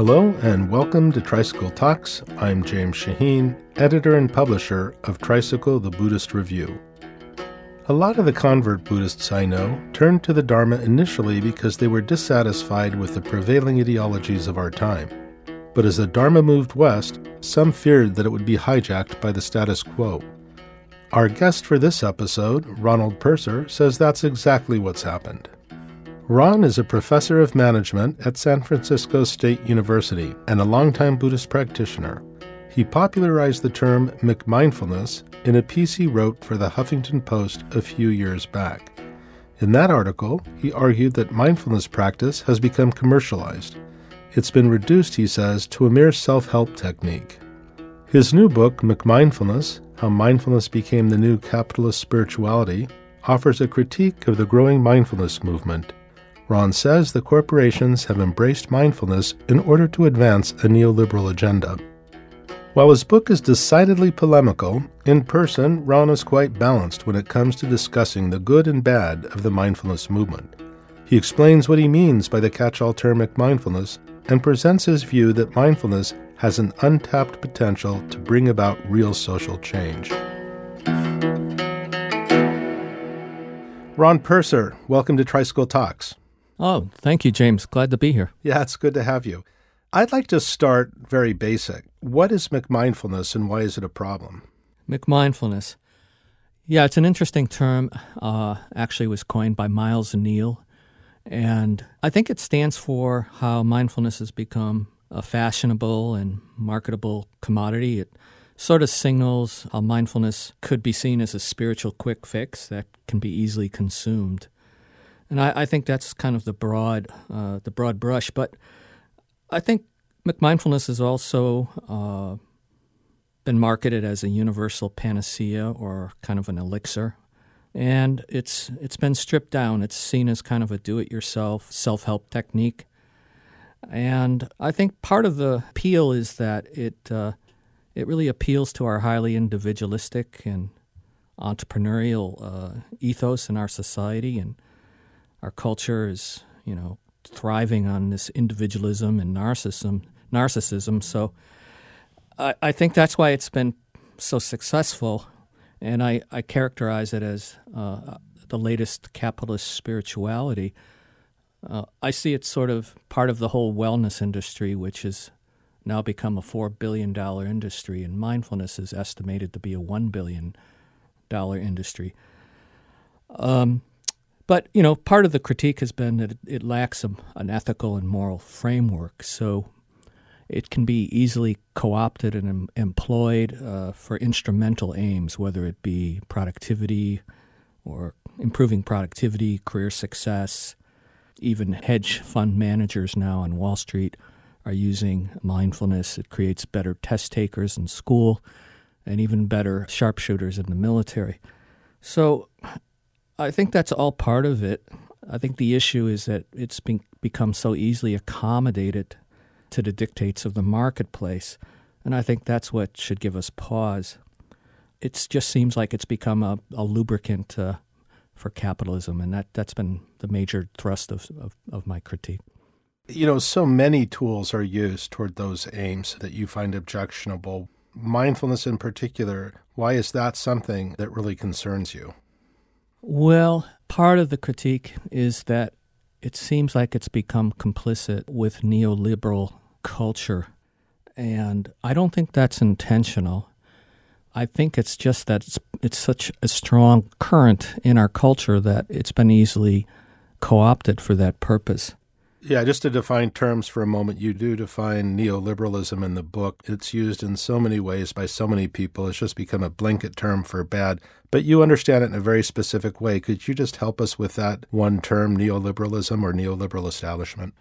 Hello and welcome to Tricycle Talks. I'm James Shaheen, editor and publisher of Tricycle the Buddhist Review. A lot of the convert Buddhists I know turned to the Dharma initially because they were dissatisfied with the prevailing ideologies of our time. But as the Dharma moved west, some feared that it would be hijacked by the status quo. Our guest for this episode, Ronald Purser, says that's exactly what's happened. Ron is a professor of management at San Francisco State University and a longtime Buddhist practitioner. He popularized the term McMindfulness in a piece he wrote for the Huffington Post a few years back. In that article, he argued that mindfulness practice has become commercialized. It's been reduced, he says, to a mere self help technique. His new book, McMindfulness How Mindfulness Became the New Capitalist Spirituality, offers a critique of the growing mindfulness movement Ron says the corporations have embraced mindfulness in order to advance a neoliberal agenda. While his book is decidedly polemical, in person, Ron is quite balanced when it comes to discussing the good and bad of the mindfulness movement. He explains what he means by the catch all term mindfulness and presents his view that mindfulness has an untapped potential to bring about real social change. Ron Purser, welcome to Tricycle Talks. Oh, thank you, James. Glad to be here. Yeah, it's good to have you. I'd like to start very basic. What is McMindfulness and why is it a problem? McMindfulness. Yeah, it's an interesting term. Uh, actually, was coined by Miles Neale. And I think it stands for how mindfulness has become a fashionable and marketable commodity. It sort of signals how mindfulness could be seen as a spiritual quick fix that can be easily consumed and I, I think that's kind of the broad uh, the broad brush. But I think mindfulness has also uh, been marketed as a universal panacea or kind of an elixir, and it's it's been stripped down. It's seen as kind of a do-it-yourself self-help technique, and I think part of the appeal is that it uh, it really appeals to our highly individualistic and entrepreneurial uh, ethos in our society and our culture is, you know, thriving on this individualism and narcissism. Narcissism. So I, I think that's why it's been so successful, and I, I characterize it as uh, the latest capitalist spirituality. Uh, I see it sort of part of the whole wellness industry, which has now become a $4 billion industry, and mindfulness is estimated to be a $1 billion industry. Um, but you know, part of the critique has been that it, lacks an ethical and moral framework. So it can be easily co-opted and em- employed uh, for instrumental aims, whether it be productivity or improving productivity, career success. Even hedge fund managers now on Wall Street are using mindfulness. It creates better test takers in school and even better sharpshooters in the military. So I think that's all part of it. I think the issue is that it's been, become so easily accommodated to the dictates of the marketplace. And I think that's what should give us pause. It just seems like it's become a, a lubricant uh, for capitalism, and that, that's been the major thrust of, of, of my critique. You know, so many tools are used toward those aims that you find objectionable. Mindfulness, in particular, why is that something that really concerns you? Well, part of the critique is that it seems like it's become complicit with neoliberal culture. And I don't think that's intentional. I think it's just that it's, it's such a strong current in our culture that it's been easily co opted for that purpose. Yeah, just to define terms for a moment, you do define neoliberalism in the book. It's used in so many ways by so many people. It's just become a blanket term for bad, but you understand it in a very specific way. Could you just help us with that one term, neoliberalism or neoliberal establishment?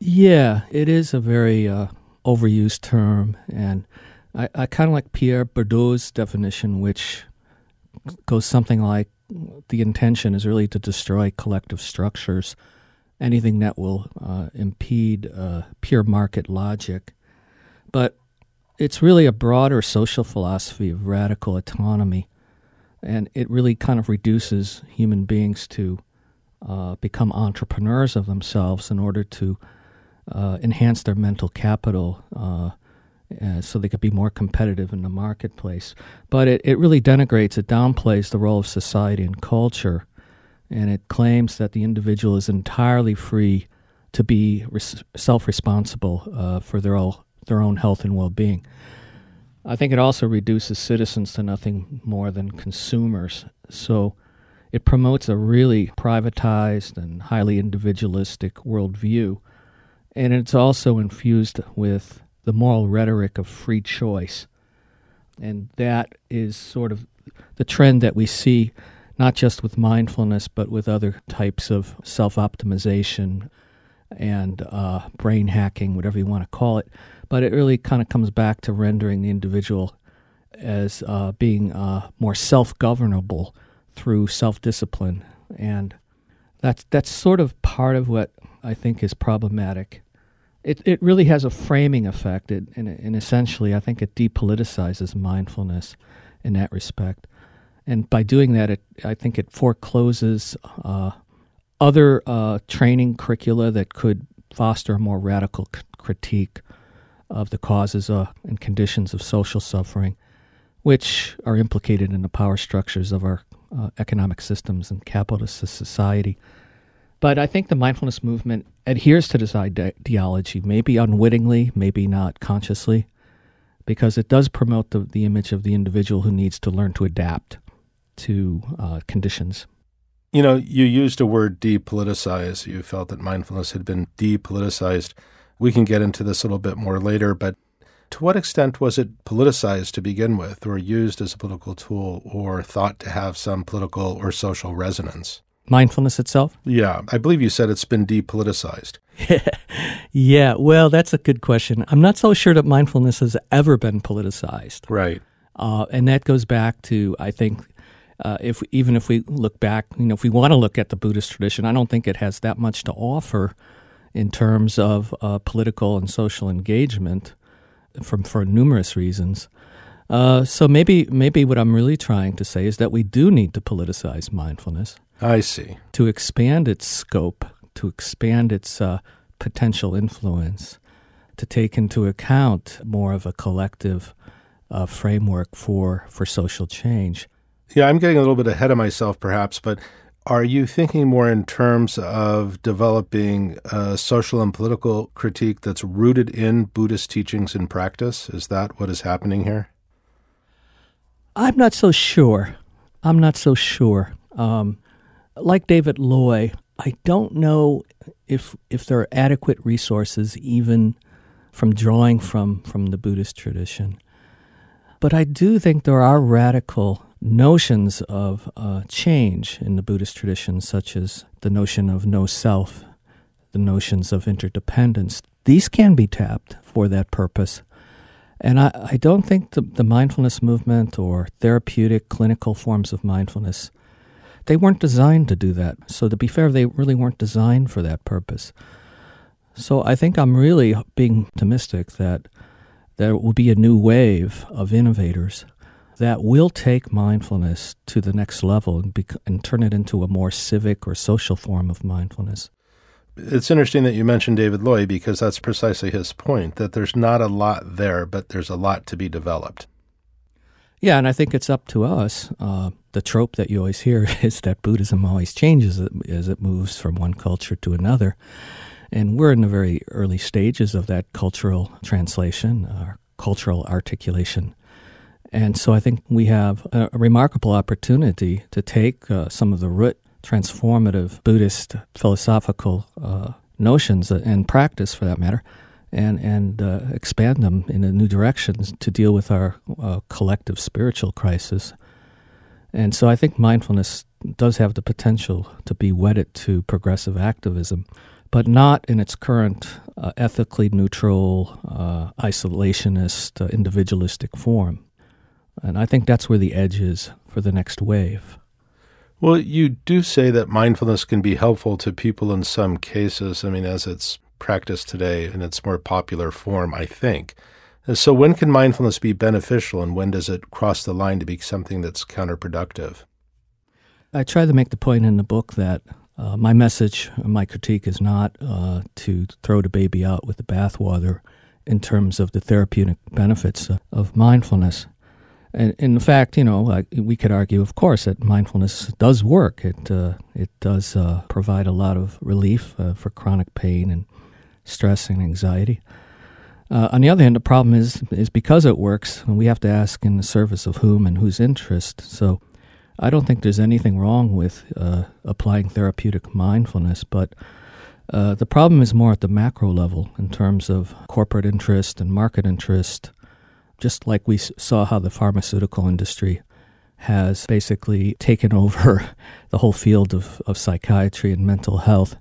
Yeah, it is a very uh, overused term. And I, I kind of like Pierre Bourdieu's definition, which goes something like the intention is really to destroy collective structures anything that will uh, impede uh, pure market logic. But it's really a broader social philosophy of radical autonomy, and it really kind of reduces human beings to uh, become entrepreneurs of themselves in order to uh, enhance their mental capital uh, uh, so they could be more competitive in the marketplace. But it, it really denigrates, it downplays the role of society and culture, and it claims that the individual is entirely free to be res- self responsible uh, for their, their own health and well being. I think it also reduces citizens to nothing more than consumers. So it promotes a really privatized and highly individualistic worldview. And it's also infused with the moral rhetoric of free choice. And that is sort of the trend that we see not just with mindfulness, but with other types of self optimization and uh, brain hacking, whatever you want to call it. But it really kind of comes back to rendering the individual as uh, being uh, more self governable through self discipline. And that's, that's sort of part of what I think is problematic it, it really has a framing effect. It, and, and essentially, I think it depoliticizes mindfulness in that respect. And by doing that, it, I think it forecloses uh, other uh, training curricula that could foster a more radical c- critique of the causes uh, and conditions of social suffering, which are implicated in the power structures of our uh, economic systems and capitalist society. But I think the mindfulness movement adheres to this ideology, maybe unwittingly, maybe not consciously, because it does promote the, the image of the individual who needs to learn to adapt to uh, conditions. You know, you used a word depoliticize. You felt that mindfulness had been depoliticized. We can get into this a little bit more later, but to what extent was it politicized to begin with, or used as a political tool, or thought to have some political or social resonance? mindfulness itself? Yeah, I believe you said it's been depoliticized. yeah, well, that's a good question. I'm not so sure that mindfulness has ever been politicized. Right. Uh, and that goes back to, I think, uh, if even if we look back, you know, if we want to look at the Buddhist tradition, I don't think it has that much to offer in terms of uh, political and social engagement, from for numerous reasons. Uh, so maybe maybe what I'm really trying to say is that we do need to politicize mindfulness. I see. To expand its scope, to expand its uh, potential influence, to take into account more of a collective uh, framework for, for social change. Yeah, I'm getting a little bit ahead of myself, perhaps, but are you thinking more in terms of developing a social and political critique that's rooted in Buddhist teachings and practice? Is that what is happening here? I'm not so sure. I'm not so sure. Um, like David Loy, I don't know if if there are adequate resources even from drawing from from the Buddhist tradition. But I do think there are radical notions of uh, change in the Buddhist tradition, such as the notion of no self, the notions of interdependence. These can be tapped for that purpose. And I, I don't think the, the mindfulness movement or therapeutic clinical forms of mindfulness they weren't designed to do that. So to be fair, they really weren't designed for that purpose. So I think I'm really being optimistic that there will be a new wave of innovators that will take mindfulness to the next level and, and turn it into a more civic or social form of mindfulness. It's interesting that you mentioned David Loy because that's precisely his point that there's not a lot there, but there's a lot to be developed. Yeah, and I think it's up to us. Uh, the trope that you always hear is that Buddhism always changes as it moves from one culture to another. And we're in the very early stages of that cultural translation, uh, cultural articulation. And so I think we have a, remarkable opportunity to take uh, some of the root transformative Buddhist philosophical uh, notions and practice, for that matter, and and uh, expand them in a new direction to deal with our uh, collective spiritual crisis. And so I think mindfulness does have the potential to be wedded to progressive activism, but not in its current uh, ethically neutral, uh, isolationist, uh, individualistic form. And I think that's where the edge is for the next wave. Well, you do say that mindfulness can be helpful to people in some cases. I mean, as it's practiced today in its more popular form, I think. So, when can mindfulness be beneficial and when does it cross the line to be something that's counterproductive? I try to make the point in the book that Uh, my message, my critique is not uh, to throw the baby out with the bathwater in terms of the therapeutic benefits of mindfulness. And in fact, you know, we could argue, of course, that mindfulness does work. It uh, it does uh, provide a lot of relief uh, for chronic pain and stress and anxiety. Uh, on the other hand, the problem is is because it works, we have to ask in the service of whom and whose interest. So, I don't think there's anything wrong with uh, applying therapeutic mindfulness, but uh, the problem is more at the macro level in terms of corporate interest and market interest just like we saw how the pharmaceutical industry has basically taken over the whole field of, of psychiatry and mental health.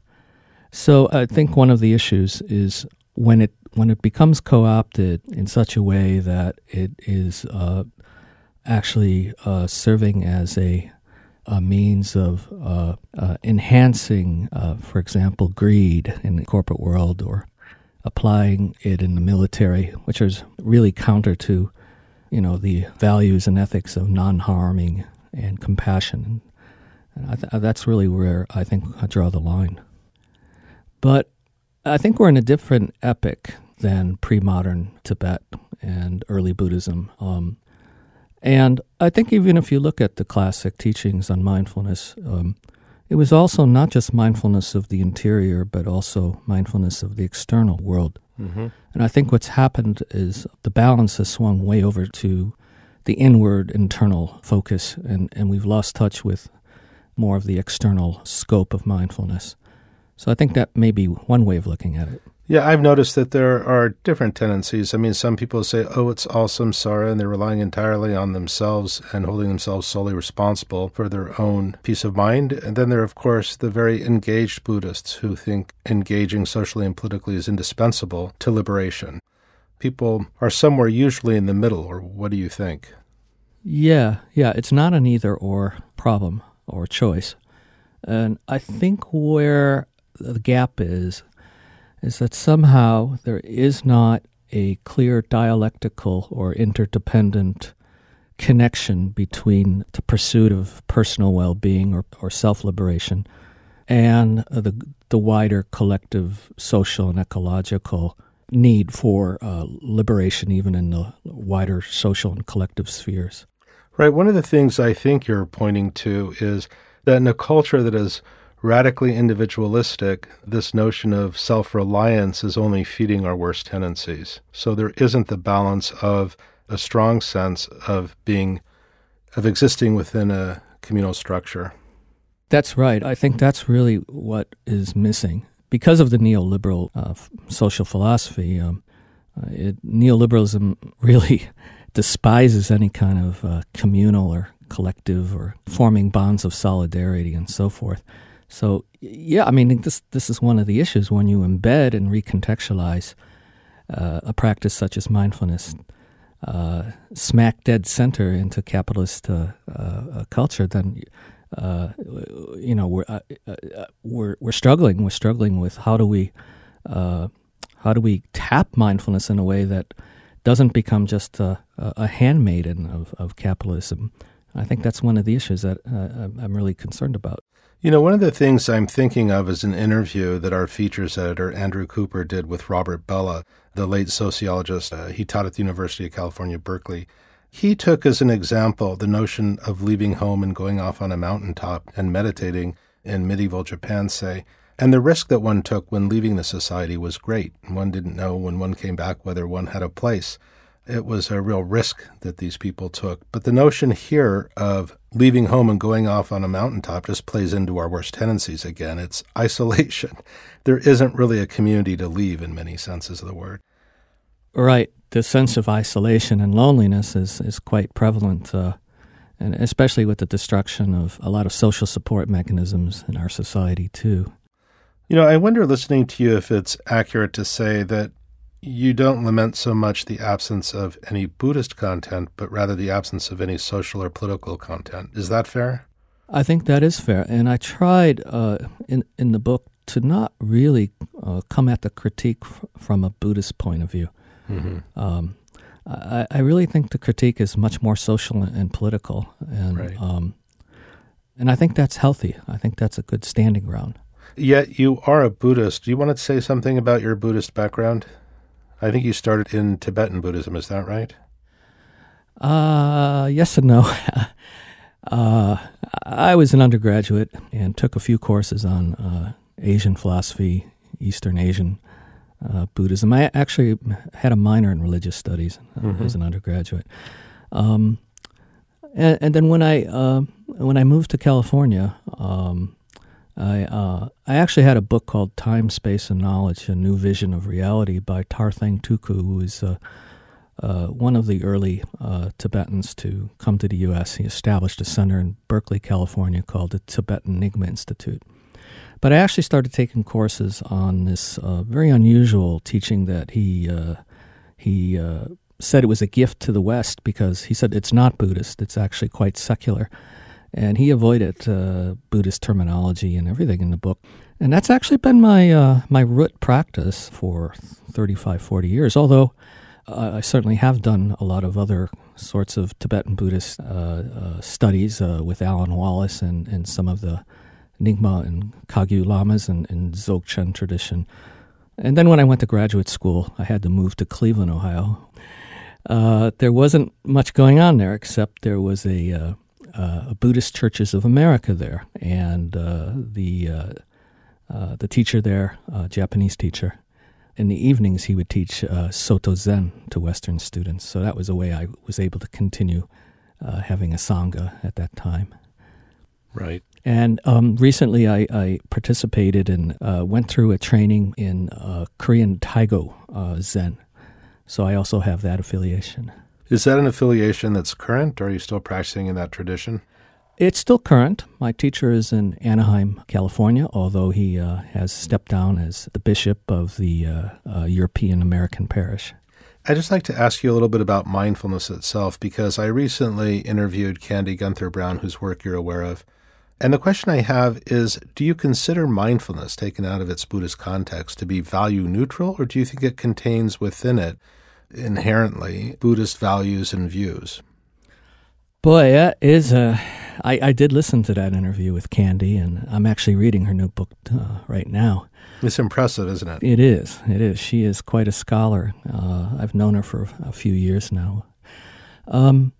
So I think one of the issues is when it when it becomes co-opted in such a way that it is uh, actually uh, serving as a, a means of uh, uh enhancing, uh, for example, greed in the corporate world or applying it in the military, which is really counter to, you know, the values and ethics of non-harming and compassion. And th- that's really where I think I draw the line. But I think we're in a different epoch than pre-modern Tibet and early Buddhism. Um, and I think even if you look at the classic teachings on mindfulness, um, it was also not just mindfulness of the interior, but also mindfulness of the external world. Mm-hmm. And I think what's happened is the balance has swung way over to the inward, internal focus, and, and we've lost touch with more of the external scope of mindfulness. So I think that may be one way of looking at it. Yeah, I've noticed that there are different tendencies. I mean, some people say, oh, it's all samsara, and they're relying entirely on themselves and holding themselves solely responsible for their own peace of mind. And then there are, of course, the very engaged Buddhists who think engaging socially and politically is indispensable to liberation. People are somewhere usually in the middle, or what do you think? Yeah, yeah, it's not an either or problem or choice. And I think where the gap is is that somehow there is not a clear dialectical or interdependent connection between the pursuit of personal well being or, or self liberation and the, the wider collective social and ecological need for uh, liberation, even in the wider social and collective spheres. Right. One of the things I think you're pointing to is that in a culture that is radically individualistic, this notion of self reliance is only feeding our worst tendencies. So there isn't the balance of a strong sense of being, of existing within a communal structure. That's right. I think that's really what is missing. Because of the neoliberal uh, social philosophy, um, uh, it, neoliberalism really despises any kind of uh, communal or collective or forming bonds of solidarity and so forth. So yeah, I mean this this is one of the issues when you embed and recontextualize uh, a practice such as mindfulness uh, smack dead center into capitalist uh, uh culture, then uh, you know we're uh, we're we're struggling. We're struggling with how do we how do we tap mindfulness in a way that doesn't become just a, a handmaiden of, of capitalism. I think that's one of the issues that I'm really concerned about. You know, one of the things I'm thinking of is an interview that our features editor, Andrew Cooper, did with Robert Bellah, the late sociologist. Uh, he taught at the University of California, Berkeley. He took as an example the notion of leaving home and going off on a mountaintop and meditating in medieval Japan, say, and the risk that one took when leaving the society was great. One didn't know when one came back whether one had a place it was a real risk that these people took. But the notion here of leaving home and going off on a mountaintop just plays into our worst tendencies again. It's isolation. There isn't really a community to leave in many senses of the word. Right. The sense of isolation and loneliness is, is quite prevalent, uh, and especially with the destruction of a lot of social support mechanisms in our society, too. You know, I wonder listening to you if it's accurate to say that you don't lament so much the absence of any Buddhist content, but rather the absence of any social or political content. Is that fair? I think that is fair. And I tried uh, in, in the book to not really uh, come at the critique f- from a Buddhist point of view. Mm-hmm. Um, I, I, really think the critique is much more social and political. And right. um, And I think that's healthy. I think that's a good standing ground. Yet you are a Buddhist. Do you want to say something about your Buddhist background? I think you started in Tibetan Buddhism, is that right? Uh, yes and no. uh, I was an undergraduate and took a few courses on uh, Asian philosophy, Eastern Asian uh, Buddhism. I actually had a minor in religious studies mm-hmm. as an undergraduate. Um, and, and, then when I uh, when I moved to California, um, I uh, I actually had a book called Time, Space, and Knowledge: A New Vision of Reality by Tarthang Tulku, who is uh, uh, one of the early uh, Tibetans to come to the U.S. He established a center in Berkeley, California, called the Tibetan Nyingma Institute. But I actually started taking courses on this uh, very unusual teaching that he uh, he said it was a gift to the West because he said it's not Buddhist; it's actually quite secular and he avoided uh, Buddhist terminology and everything in the book. And that's actually been my uh, my root practice for 35, 40 years. Although uh, I certainly have done a lot of other sorts of Tibetan Buddhist uh, uh, studies with Alan Wallace and, and some of the Nyingma and Kagyu Lamas and, and Dzogchen tradition. And then when I went to graduate school, I had to move to Cleveland, Ohio. there wasn't much going on there except there was a uh, Buddhist Churches of America there, and uh, the uh, uh the teacher there, uh, Japanese teacher, in the evenings he would teach uh, Soto Zen to Western students. So that was a way I was able to continue having a sangha at that time. Right. And um, recently, I, I, participated and went through a training in Korean Taego Zen. So I also have that affiliation. Is that an affiliation that's current, or are you still practicing in that tradition? It's still current. My teacher is in Anaheim, California, although he uh, has stepped down as the bishop of the uh, uh, European American parish. I'd just like to ask you a little bit about mindfulness itself because I recently interviewed Candy Gunther Brown, whose work you're aware of. And the question I have is Do you consider mindfulness, taken out of its Buddhist context, to be value neutral, or do you think it contains within it inherently Buddhist values and views. Boy, that is a. I, I did listen to that interview with Candy, and I'm actually reading her new book uh, right now. It's impressive, isn't it? It is. It is. She is quite a scholar. Uh, I've known her for a few years now. Um,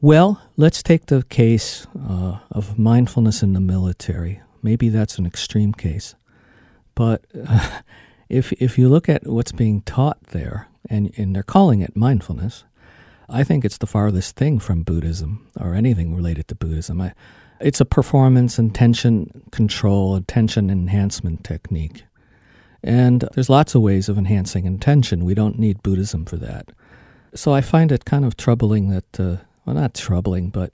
well, let's take the case uh, of mindfulness in the military. Maybe that's an extreme case, but if if you look at what's being taught there, and, and they're calling it mindfulness. I think it's the farthest thing from Buddhism or anything related to Buddhism. I, it's a performance intention control, attention enhancement technique. And there's lots of ways of enhancing intention. We don't need Buddhism for that. So I find it kind of troubling that, uh, well, not troubling, but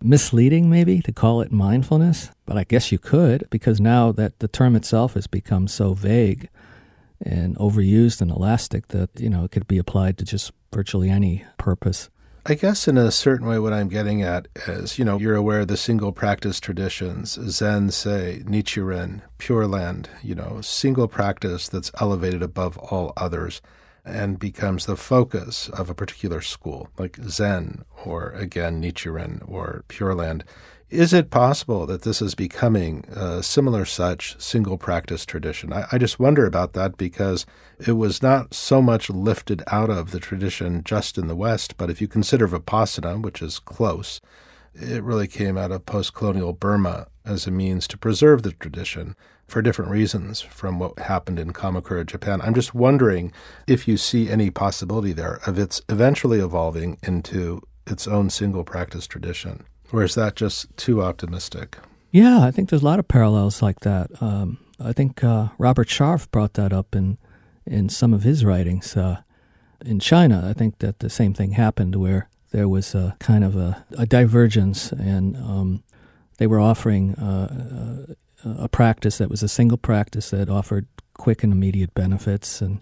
misleading maybe to call it mindfulness. But I guess you could, because now that the term itself has become so vague, and overused and elastic that you know it could be applied to just virtually any purpose. I guess in a certain way, what I'm getting at is, you know, you're aware of the single practice traditions, Zen, say, Nichiren, Pure Land, you know, single practice that's elevated above all others and becomes the focus of a particular school, like Zen or again Nichiren or Pure Land. Is it possible that this is becoming a similar such single practice tradition? I, I, just wonder about that because it was not so much lifted out of the tradition just in the West, but if you consider Vipassana, which is close, it really came out of post colonial Burma as a means to preserve the tradition for different reasons from what happened in Kamakura, Japan. I'm just wondering if you see any possibility there of its eventually evolving into its own single practice tradition. Or is that just too optimistic? Yeah, I think there's a lot of parallels like that. Um, I think uh, Robert Sharf brought that up in in some of his writings. Uh, in China, I think that the same thing happened where there was a kind of a, a divergence, and um, they were offering uh, a, uh, a practice that was a single practice that offered quick and immediate benefits, and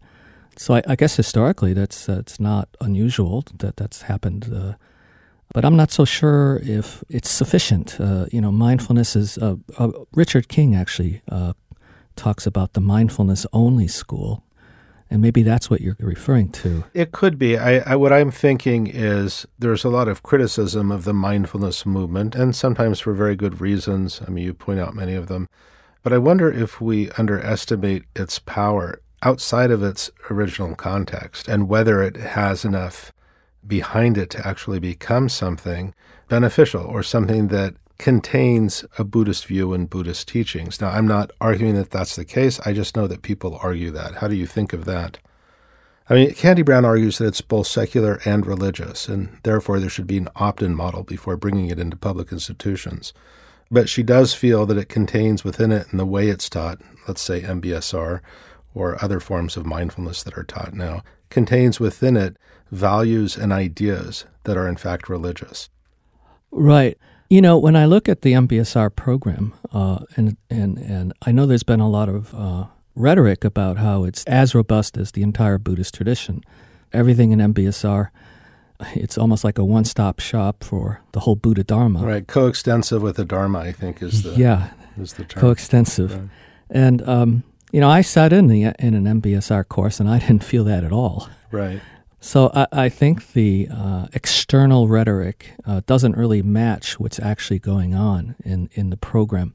so I, I guess historically that's that's not unusual that that's happened uh, but I'm not so sure if it's sufficient. Uh, you know, mindfulness is. Uh, uh, Richard King actually uh, talks about the mindfulness only school, And maybe that's what you're referring to. It could be. I, I, what I'm thinking is there's a lot of criticism of the mindfulness movement, and sometimes for very good reasons. I mean, you point out many of them. But I wonder if we underestimate its power outside of its original context and whether it has enough behind it to actually become something beneficial or something that contains a Buddhist view and Buddhist teachings. Now, I'm not arguing that that's the case. I just know that people argue that. How do you think of that? I mean, Candy Brown argues that it's both secular and religious, and therefore there should be an opt in model before bringing it into public institutions. But she does feel that it contains within it, in the way it's taught, let's say MBSR or other forms of mindfulness that are taught now, contains within it values and ideas that are in fact religious. Right. You know, when I look at the MBSR program, uh, and and and I know there's been a lot of uh, rhetoric about how it's as robust as the entire Buddhist tradition. Everything in MBSR, it's almost like a one-stop shop for the whole Buddha Dharma. Right, coextensive with the Dharma, I think is the yeah is the term. coextensive. Right. And um, you know, I sat in the in an MBSR course, and I didn't feel that at all. Right. So I, I think the uh, external rhetoric uh, doesn't really match what's actually going on in, in the program.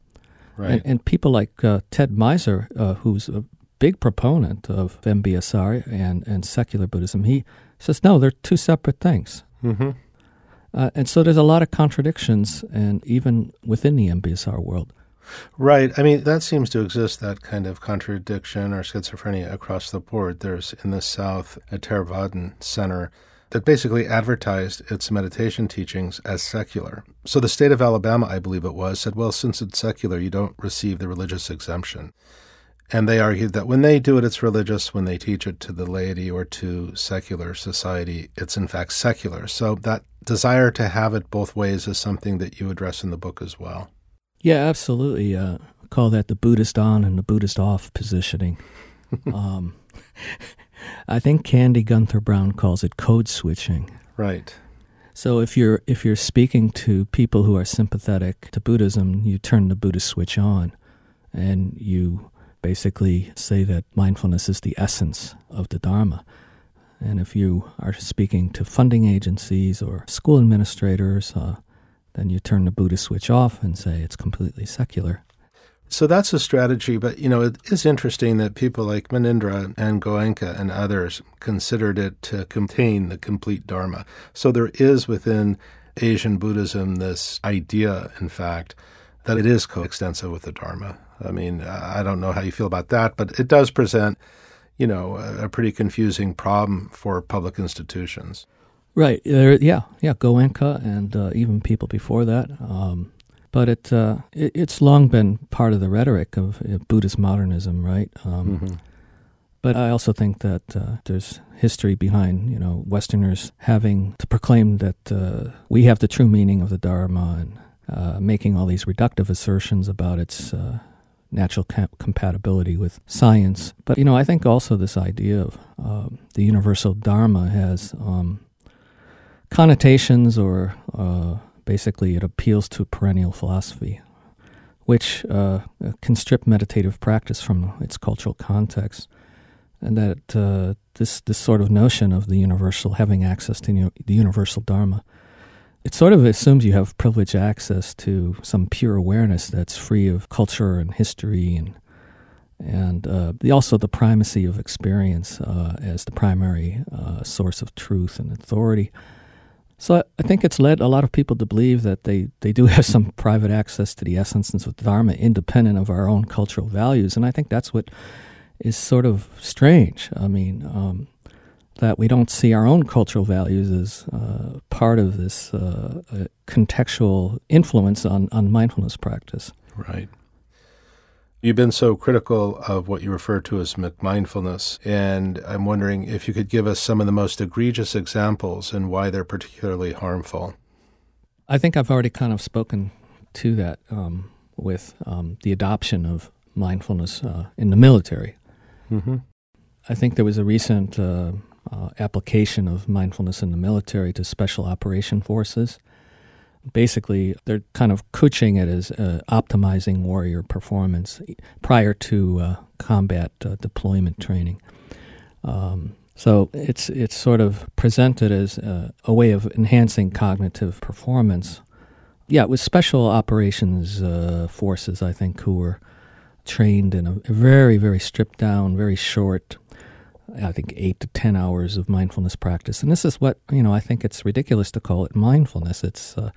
Right. And, and people like uh, Ted Meissner, uh, who's a big proponent of MBSR and, and secular Buddhism, he says, no, they're two separate things. Mm-hmm. Uh, and so there's a lot of contradictions, and even within the MBSR world. Right. I mean, that seems to exist, that kind of contradiction or schizophrenia across the board. There's in the South a Theravadan center that basically advertised its meditation teachings as secular. So the state of Alabama, I believe it was, said, well, since it's secular, you don't receive the religious exemption. And they argued that when they do it, it's religious. When they teach it to the laity or to secular society, it's in fact secular. So that desire to have it both ways is something that you address in the book as well. Yeah, absolutely. Uh, call that the Buddhist on and the Buddhist off positioning. um, I think Candy Gunther Brown calls it code switching. Right. So if you're if you're speaking to people who are sympathetic to Buddhism, you turn the Buddhist switch on, and you basically say that mindfulness is the essence of the Dharma. And if you are speaking to funding agencies or school administrators, uh, then you turn the Buddhist switch off and say it's completely secular. So that's a strategy, but you know it is interesting that people like Munindra and Goenka and others considered it to contain the complete Dharma. So there is within Asian Buddhism this idea, in fact, that it is coextensive with the Dharma. I mean, I don't know how you feel about that, but it does present, you know, a pretty confusing problem for public institutions. Right. There, yeah. Yeah. Goenka and uh, even people before that. Um, but it, uh, it, it's long been part of the rhetoric of uh, Buddhist modernism, right? Um, mm-hmm. But I also think that uh, there's history behind you know Westerners having to proclaim that uh, we have the true meaning of the Dharma and uh, making all these reductive assertions about its natural compatibility with science. But you know, I think also this idea of um, the universal Dharma has um, connotations or uh, basically it appeals to perennial philosophy, which uh, can strip meditative practice from its cultural context, and that uh, this this sort of notion of the universal having access to the universal dharma. It sort of assumes you have privileged access to some pure awareness that's free of culture and history and and uh, the, also the primacy of experience uh, as the primary uh, source of truth and authority. So I think it's led a lot of people to believe that they, they do have some private access to the essence of Dharma independent of our own cultural values. And I think that's what is sort of strange. I mean, um, that we don't see our own cultural values as uh, part of this uh, contextual influence on, on mindfulness practice. Right. You've been so critical of what you refer to as mindfulness, and I'm wondering if you could give us some of the most egregious examples and why they're particularly harmful. I think I've already kind of spoken to that um, with um, the adoption of mindfulness uh, in the military. Mm-hmm. I think there was a recent uh, uh, application of mindfulness in the military to special operation forces basically they're kind of coaching it as uh, optimizing warrior performance prior to uh, combat uh, deployment training. Um, so it's it's sort of presented as a, a, way of enhancing cognitive performance. Yeah, it was special operations uh, forces, I think, who were trained in a very, very stripped down, very short, I think eight to ten hours of mindfulness practice. And this is what you know. I think it's ridiculous to call it mindfulness. It's uh,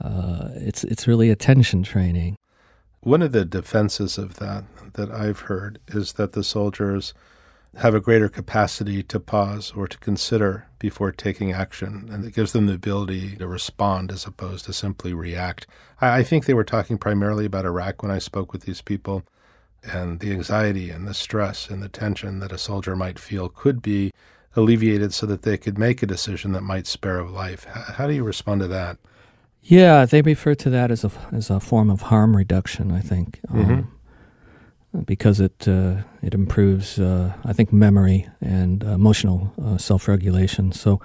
uh, it's it's really attention training. One of the defenses of that that I've heard is that the soldiers have a greater capacity to pause or to consider before taking action, and it gives them the ability to respond as opposed to simply react. I, I think they were talking primarily about Iraq when I spoke with these people, and the anxiety and the stress and the tension that a soldier might feel could be alleviated so that they could make a decision that might spare a life. How, do you respond to that? Yeah, they refer to that as a as a form of harm reduction. I think. Mm-hmm. Um, because it uh, it improves, uh, I think, memory and emotional uh, self regulation. So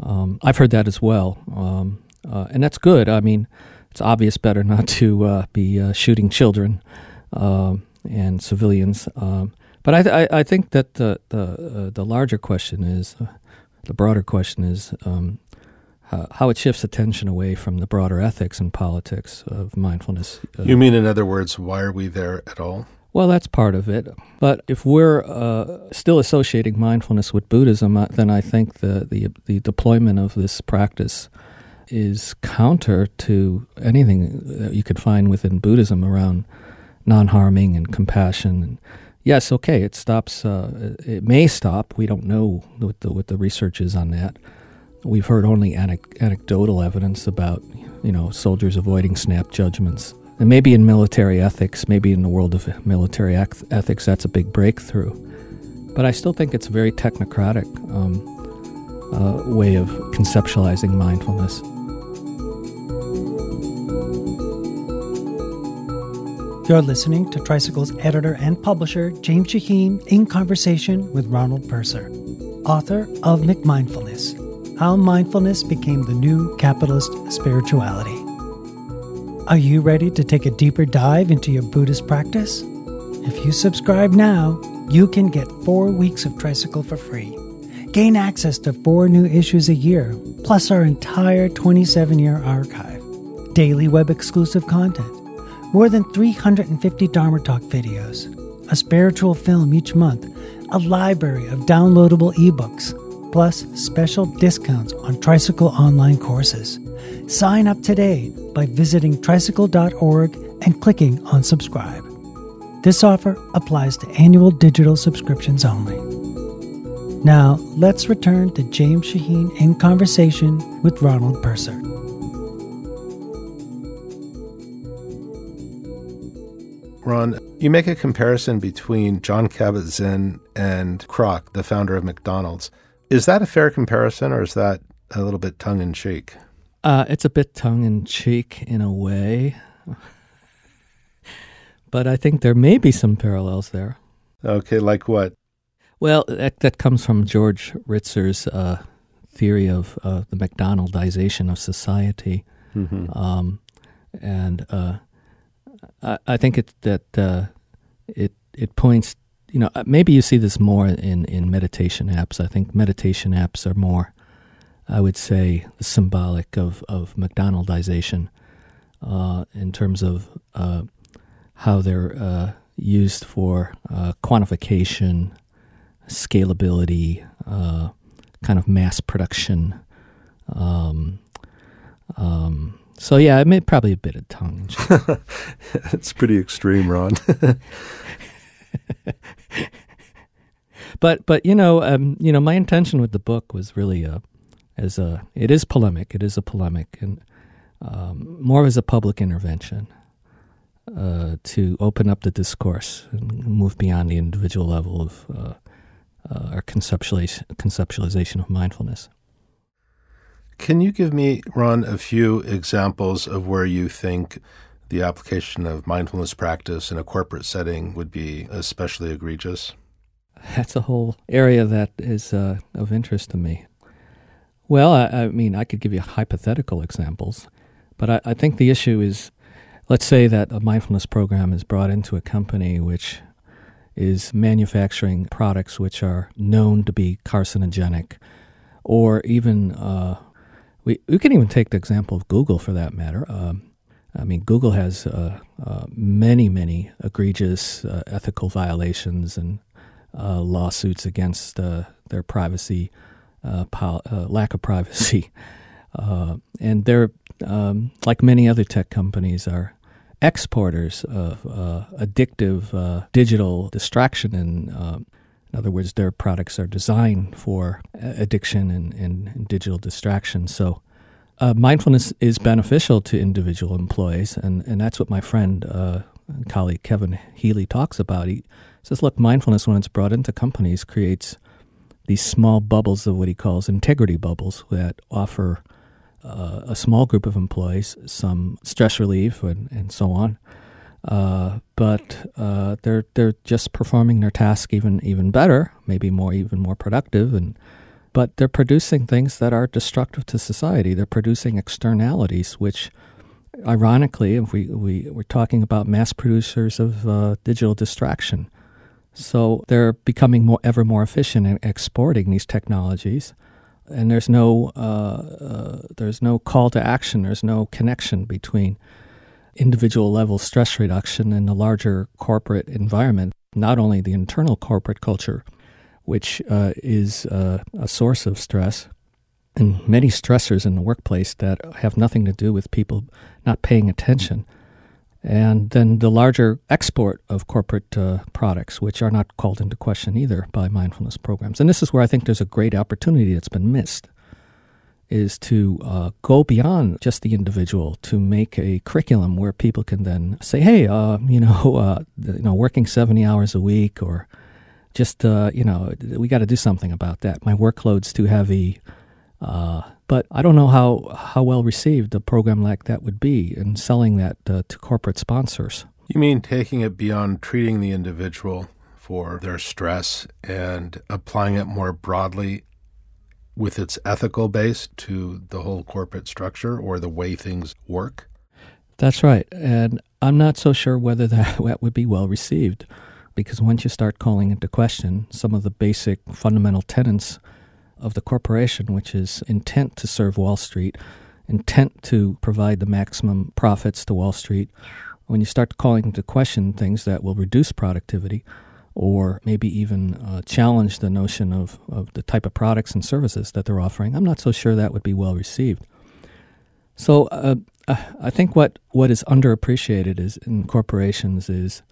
um, I've heard that as well, um, uh, and that's good. I mean, it's obvious better not to uh, be shooting children um, and civilians. Um, but I, I, I, think that the the, the larger question is, the broader question is. Um, how it shifts attention away from the broader ethics and politics of mindfulness. you mean, in other words, why are we there at all? Well, that's part of it. But if we're uh, still associating mindfulness with Buddhism, uh, then I think the, the, the deployment of this practice is counter to anything that you could find within Buddhism around non-harming and compassion. And yes, okay, it stops. Uh, it may stop. We don't know what the what the research is on that. We've heard only anecdotal evidence about you know soldiers avoiding snap judgments and maybe in military ethics, maybe in the world of military ethics, that's a big breakthrough. But I still think it's a very technocratic um, uh, way of conceptualizing mindfulness. You're listening to Tricycle's editor and publisher, James Shaheen, in conversation with Ronald Purser, author of McMindfulness How Mindfulness Became the New Capitalist Spirituality. Are you ready to take a deeper dive into your Buddhist practice? If you subscribe now, you can get four weeks of Tricycle for free. Gain access to four new issues a year, plus our entire 27 year archive, daily web exclusive content, more than 350 Dharma Talk videos, a spiritual film each month, a library of downloadable ebooks, plus special discounts on Tricycle online courses. Sign up today by visiting tricycle.org and clicking on subscribe. This offer applies to annual digital subscriptions only. Now, let's return to James Shaheen in conversation with Ronald Purser. Ron, you make a comparison between Jon Kabat-Zinn and Kroc, the founder of McDonald's. Is that a fair comparison or is that a little bit tongue in cheek? Uh, it's a bit tongue in cheek in a way, but I think there may be some parallels there. Okay, like what? Well, that, that comes from George Ritzer's uh, theory of uh, the McDonaldization of society, mm-hmm. um, and uh, I, I, think it that uh, it it points. You know, maybe you see this more in, in meditation apps. I think meditation apps are more I would say, symbolic of, of McDonaldization uh, in terms of uh, how they're uh, used for uh, quantification, scalability, uh, kind of mass production. Um, um, so yeah, I made probably a bit of tongue. it's pretty extreme, Ron. but but you know um, you know my intention with the book was really a as a it is polemic. It is a polemic and um, more as a public intervention uh, to open up the discourse and move beyond the individual level of uh, uh, our conceptualization, conceptualization of mindfulness. Can you give me, Ron, a few examples of where you think the application of mindfulness practice in a corporate setting would be especially egregious? That's a whole area that is uh, of interest to me. Well, I, I, mean, I could give you hypothetical examples, but I, I, think the issue is let's say that a mindfulness program is brought into a company which is manufacturing products which are known to be carcinogenic, or even uh, we we can even take the example of Google for that matter. Um, I mean, Google has uh, uh, many, many egregious uh, ethical violations and uh, lawsuits against uh, their privacy, pol- lack of privacy. and they're, um, like many other tech companies, are exporters of addictive digital distraction. And in other words, their products are designed for addiction and, and, digital distraction. So uh, mindfulness is beneficial to individual employees, and, and that's what my friend uh, colleague Kevin Healey talks about. He says, look, mindfulness, when it's brought into companies, creates these small bubbles of what he calls integrity bubbles that offer uh, a small group of employees some stress relief and, and so on. Uh, but uh, they're they're just performing their task even even better, maybe more even more productive, and but they're producing things that are destructive to society. They're producing externalities, which, ironically, if we, we we're talking about mass producers of uh, digital distraction, so they're becoming more ever more efficient in exporting these technologies, and there's no uh, uh, there's no call to action. There's no connection between individual level stress reduction in the larger corporate environment. Not only the internal corporate culture, which uh, is uh, a source of stress, and many stressors in the workplace that have nothing to do with people not paying attention. And then the larger export of corporate uh, products, which are not called into question either by mindfulness programs. And this is where I think there's a great opportunity that's been missed is to uh, go beyond just the individual to make a curriculum where people can then say, "Hey, uh, you know, uh, you know, working seventy hours a week, or just uh, you know we got to do something about that. My workload's too heavy. Uh, but I don't know how how well received a program like that would be in selling that uh, to corporate sponsors. You mean taking it beyond treating the individual for their stress and applying it more broadly with its ethical base to the whole corporate structure or the way things work? That's right. And I'm not so sure whether that, would be well received because once you start calling into question some of the basic fundamental tenets of the corporation, which is intent to serve Wall Street, intent to provide the maximum profits to Wall Street, when you start calling into question things that will reduce productivity or maybe even uh, challenge the notion of, of the type of products and services that they're offering, I'm not so sure that would be well received. So uh, I think what, what is underappreciated is in corporations is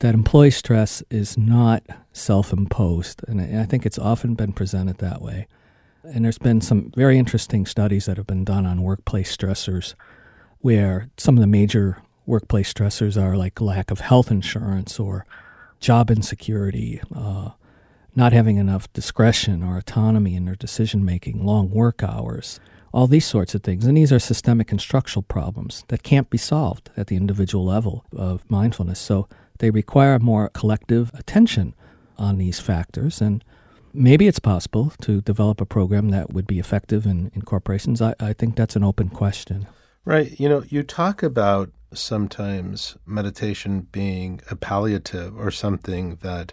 that employee stress is not self imposed. And I think it's often been presented that way. And there's been some very interesting studies that have been done on workplace stressors, where some of the major workplace stressors are like lack of health insurance or job insecurity, uh, not having enough discretion or autonomy in their decision making, long work hours, all these sorts of things. And these are systemic and structural problems that can't be solved at the individual level of mindfulness. So they require more collective attention on these factors. And maybe it's possible to develop a program that would be effective in, in corporations. I, I think that's an open question. Right. You know, you talk about sometimes meditation being a palliative or something that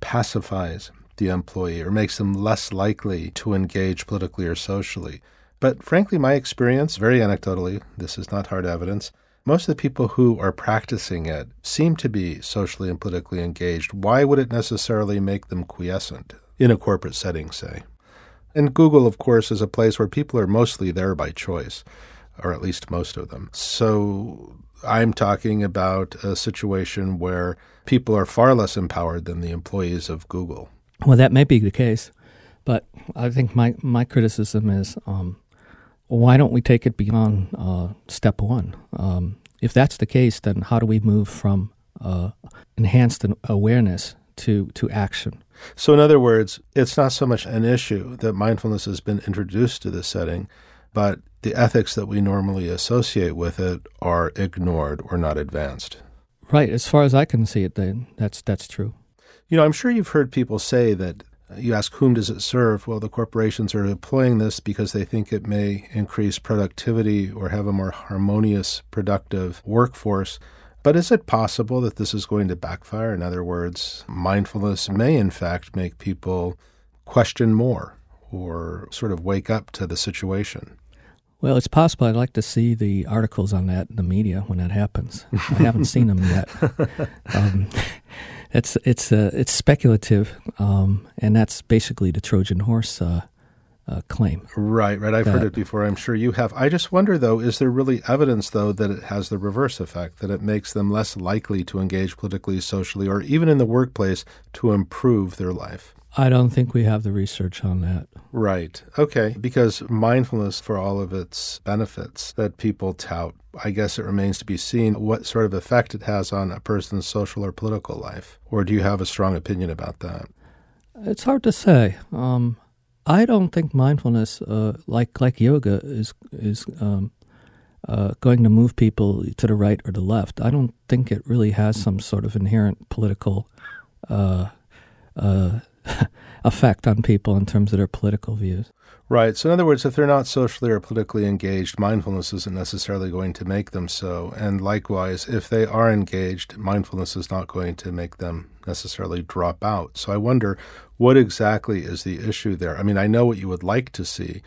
pacifies the employee or makes them less likely to engage politically or socially. But frankly, my experience, very anecdotally, this is not hard evidence, most of the people who are practicing it seem to be socially and politically engaged. Why would it necessarily make them quiescent in a corporate setting, say? And Google, of course, is a place where people are mostly there by choice, or at least most of them. So I'm talking about a situation where people are far less empowered than the employees of Google. Well, that may be the case, but I think my, my criticism is um, why don't we take it beyond uh, step one? Um, if that's the case, then how do we move from uh, enhanced awareness to, to action? So, in other words, it's not so much an issue that mindfulness has been introduced to this setting, but the ethics that we normally associate with it are ignored or not advanced. Right. As far as I can see it, then that's that's true. You know, I'm sure you've heard people say that uh, you ask whom does it serve? Well, the corporations are deploying this because they think it may increase productivity or have a more harmonious, productive workforce. But is it possible that this is going to backfire? In other words, mindfulness may in fact make people question more or sort of wake up to the situation. Well, it's possible. I'd like to see the articles on that in the media when that happens. I haven't seen them yet. Um, it's it's uh, it's speculative, um, and that's basically the Trojan horse uh, uh, claim. Right, right. I've that, heard it before. I'm sure you have. I just wonder, though, is there really evidence, though, that it has the reverse effect, that it makes them less likely to engage politically, socially, or even in the workplace to improve their life? I don't think we have the research on that. Right. Okay. Because mindfulness, for all of its benefits that people tout, I guess it remains to be seen what sort of effect it has on a person's social or political life. Or do you have a strong opinion about that? It's hard to say. Um, I don't think mindfulness, uh, like like yoga, is is um, uh, going to move people to the right or the left. I don't think it really has some sort of inherent political uh, uh effect on people in terms of their political views. Right. So, in other words, if they're not socially or politically engaged, mindfulness isn't necessarily going to make them so. And likewise, if they are engaged, mindfulness is not going to make them necessarily drop out. So, I wonder what exactly is the issue there? I mean, I know what you would like to see,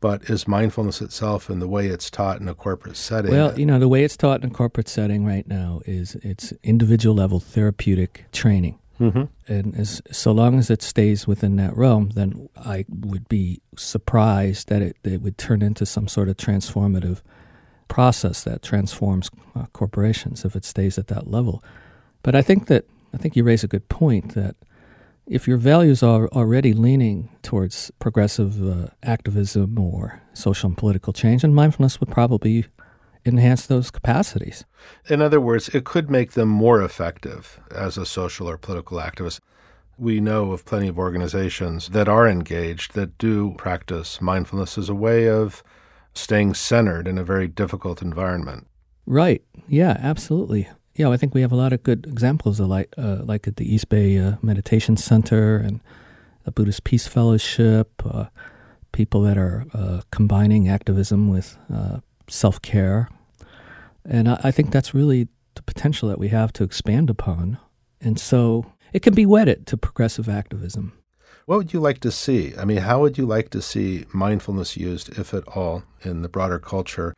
but is mindfulness itself and the way it's taught in a corporate setting? Well, you know, the way it's taught in a corporate setting right now is it's individual level therapeutic training. Mm-hmm. And as so long as it stays within that realm, then I would be surprised that it, it would turn into some sort of transformative process that transforms uh, corporations if it stays at that level. But I think that I think you raise a good point that if your values are already leaning towards progressive uh, activism or social and political change, and mindfulness would probably enhance those capacities. In other words, it could make them more effective as a social or political activist. We know of plenty of organizations that are engaged that do practice mindfulness as a way of staying centered in a very difficult environment. Right. Yeah, absolutely. Yeah, I think we have a lot of good examples of like, uh, like at the East Bay uh, Meditation Center and the Buddhist Peace Fellowship, uh, people that are uh, combining activism with uh, self care. And I, I think that's really the potential that we have to expand upon. And so it can be wedded to progressive activism. What would you like to see? I mean, how would you like to see mindfulness used, if at all, in the broader culture?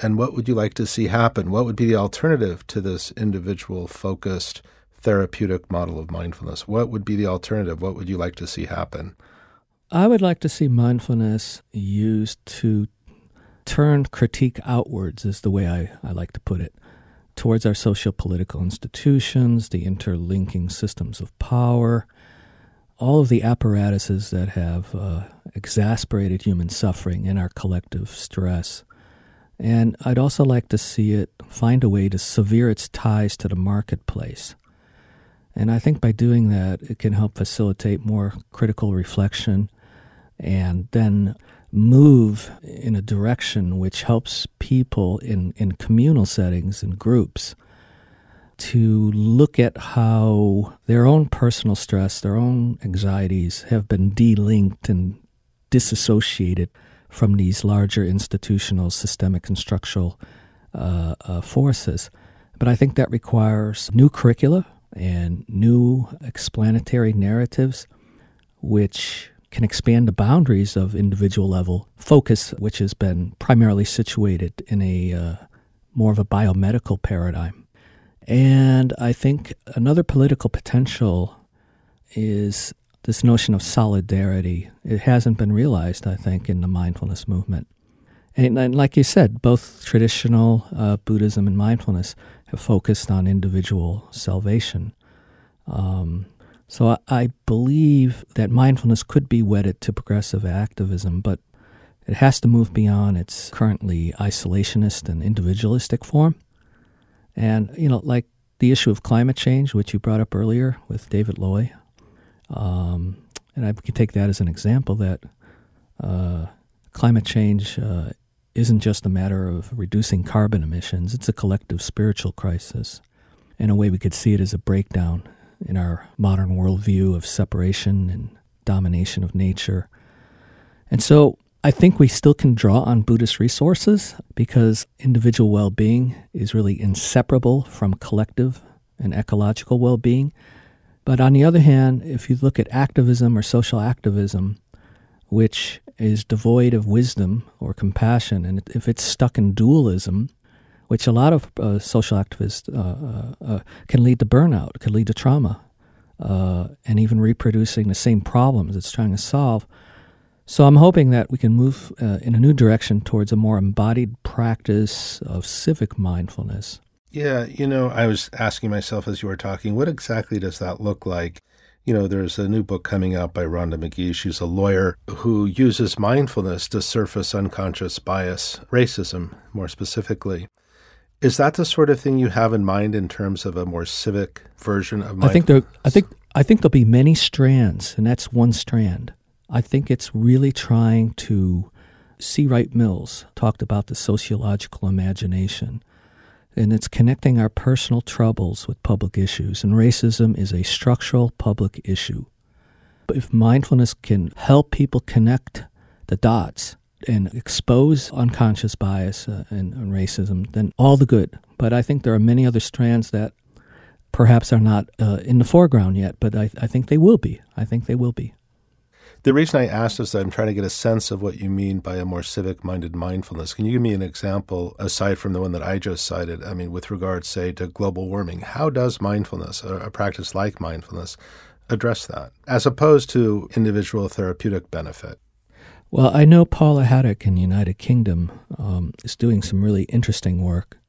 And what would you like to see happen? What would be the alternative to this individual focused therapeutic model of mindfulness? What would be the alternative? What would you like to see happen? I would like to see mindfulness used to turn critique outwards, is the way I, I like to put it, towards our socio political institutions, the interlinking systems of power, all of the apparatuses that have uh, exasperated human suffering and our collective stress. And I'd also like to see it find a way to sever its ties to the marketplace. And I think by doing that, it can help facilitate more critical reflection and then move in a direction which helps people in, in communal settings and groups to look at how their own personal stress, their own anxieties have been delinked and disassociated from these larger institutional, systemic, and structural uh, uh, forces. But I think that requires new curricula and new explanatory narratives, which can expand the boundaries of individual level focus, which has been primarily situated in a uh, more of a biomedical paradigm. And I think another political potential is this notion of solidarity. It hasn't been realized, I think, in the mindfulness movement. And, and like you said, both traditional uh, Buddhism and mindfulness have focused on individual salvation. Um, so I, believe that mindfulness could be wedded to progressive activism, but it has to move beyond its currently isolationist and individualistic form. And, you know, like the issue of climate change, which you brought up earlier with David Loy, um, and I can take that as an example that uh, climate change uh, isn't just a matter of reducing carbon emissions, it's a collective spiritual crisis. In a way, we could see it as a breakdown in our modern worldview of separation and domination of nature. And so I think we still can draw on Buddhist resources because individual well being is really inseparable from collective and ecological well being. But on the other hand, if you look at activism or social activism, which is devoid of wisdom or compassion, and if it's stuck in dualism, which a lot of uh, social activists uh, uh, uh can lead to burnout, can lead to trauma, uh, and even reproducing the same problems it's trying to solve. So I'm hoping that we can move in a new direction towards a more embodied practice of civic mindfulness. Yeah, you know, I was asking myself as you were talking, what exactly does that look like? You know, there's a new book coming out by Rhonda Magee. She's a lawyer who uses mindfulness to surface unconscious bias, racism more specifically. Is that the sort of thing you have in mind in terms of a more civic version of mindfulness? I think there I think I think there'll be many strands and that's one strand. I think it's really trying to C. Wright Mills talked about the sociological imagination. And it's connecting our personal troubles with public issues. And racism is a structural public issue. But if mindfulness can help people connect the dots and expose unconscious bias uh, and, and, racism, then all the good. But I think there are many other strands that perhaps are not uh, in the foreground yet, but I, I think they will be. I think they will be. The reason I asked is that I'm trying to get a sense of what you mean by a more civic minded mindfulness. Can you give me an example aside from the one that I just cited? I mean, with regard, say, to global warming, how does mindfulness, a practice like mindfulness, address that as opposed to individual therapeutic benefit? Well, I know Paula Haddock in the United Kingdom um, is doing some really interesting work,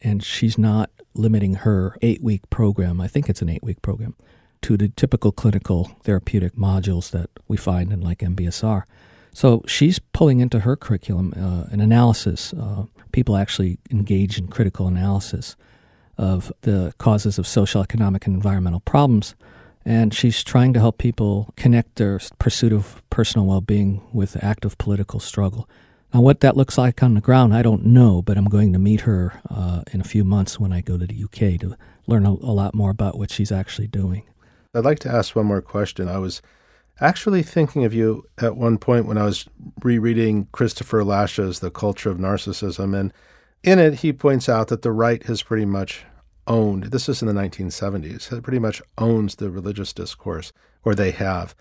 and she's not limiting her eight week program. I think it's an eight week program to the typical clinical therapeutic modules that we find in like MBSR. So she's pulling into her curriculum uh, an analysis. Uh, people actually engage in critical analysis of the causes of social, economic, and environmental problems. And she's trying to help people connect their pursuit of personal well being with active political struggle. Now, what that looks like on the ground, I don't know, but I'm going to meet her uh, in a few months when I go to the UK to learn a, a lot more about what she's actually doing. I'd like to ask one more question. I was actually thinking of you at one point when I was rereading Christopher Lasch's The Culture of Narcissism. And in it, he points out that the right has pretty much owned, this is in the 1970s, it pretty much owns the religious discourse, or they have.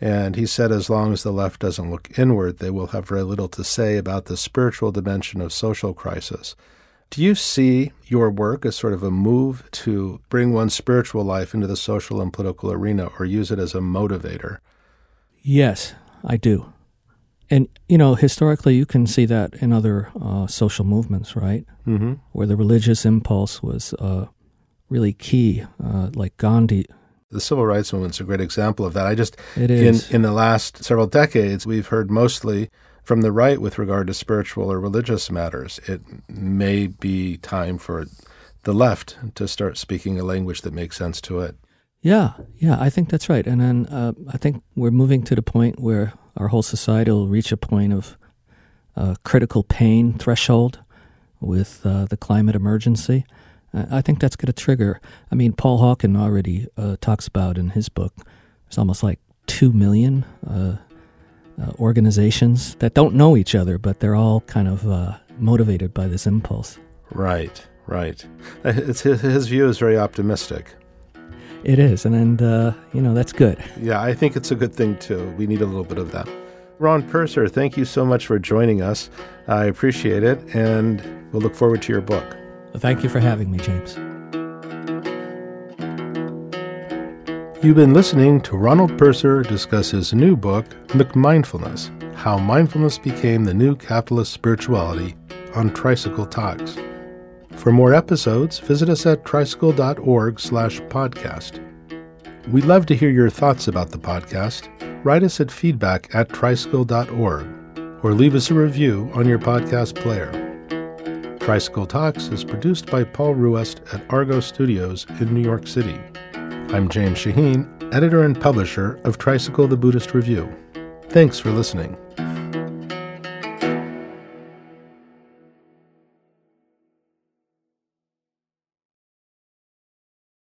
And he said, as long as the left doesn't look inward, they will have very little to say about the spiritual dimension of social crisis. Do you see your work as sort of a move to bring one's spiritual life into the social and political arena or use it as a motivator? Yes, I do. And, you know, historically, you can see that in other uh, social movements, right? Mm-hmm. Where the religious impulse was uh, really key, uh, like Gandhi. The civil rights movement's a great example of that. I just, it is. In, in the last several decades, we've heard mostly from the right with regard to spiritual or religious matters. It may be time for the left to start speaking a language that makes sense to it. Yeah, yeah, I think that's right. And then uh, I think we're moving to the point where our whole society will reach a point of uh, critical pain threshold with uh, the climate emergency. I think that's going to trigger. I mean, Paul Hawken already uh, talks about in his book. It's almost like two million uh, uh, organizations that don't know each other, but they're all kind of uh, motivated by this impulse. Right, right. Uh, his view is very optimistic. It is, and, and uh, you know, that's good. Yeah, I think it's a good thing too. We need a little bit of that. Ron Purser, thank you so much for joining us. I appreciate it, and we'll look forward to your book. Well, thank you for having me, James. You've been listening to Ronald Purser discuss his new book, McMindfulness How Mindfulness Became the New Capitalist Spirituality, on Tricycle Talks. For more episodes, visit us at tricycle.org slash podcast. We'd love to hear your thoughts about the podcast. Write us at feedback at tricycle.org or leave us a review on your podcast player. Tricycle Talks is produced by Paul Ruest at Argo Studios in New York City. I'm James Shaheen, editor and publisher of Tricycle the Buddhist Review. Thanks for listening.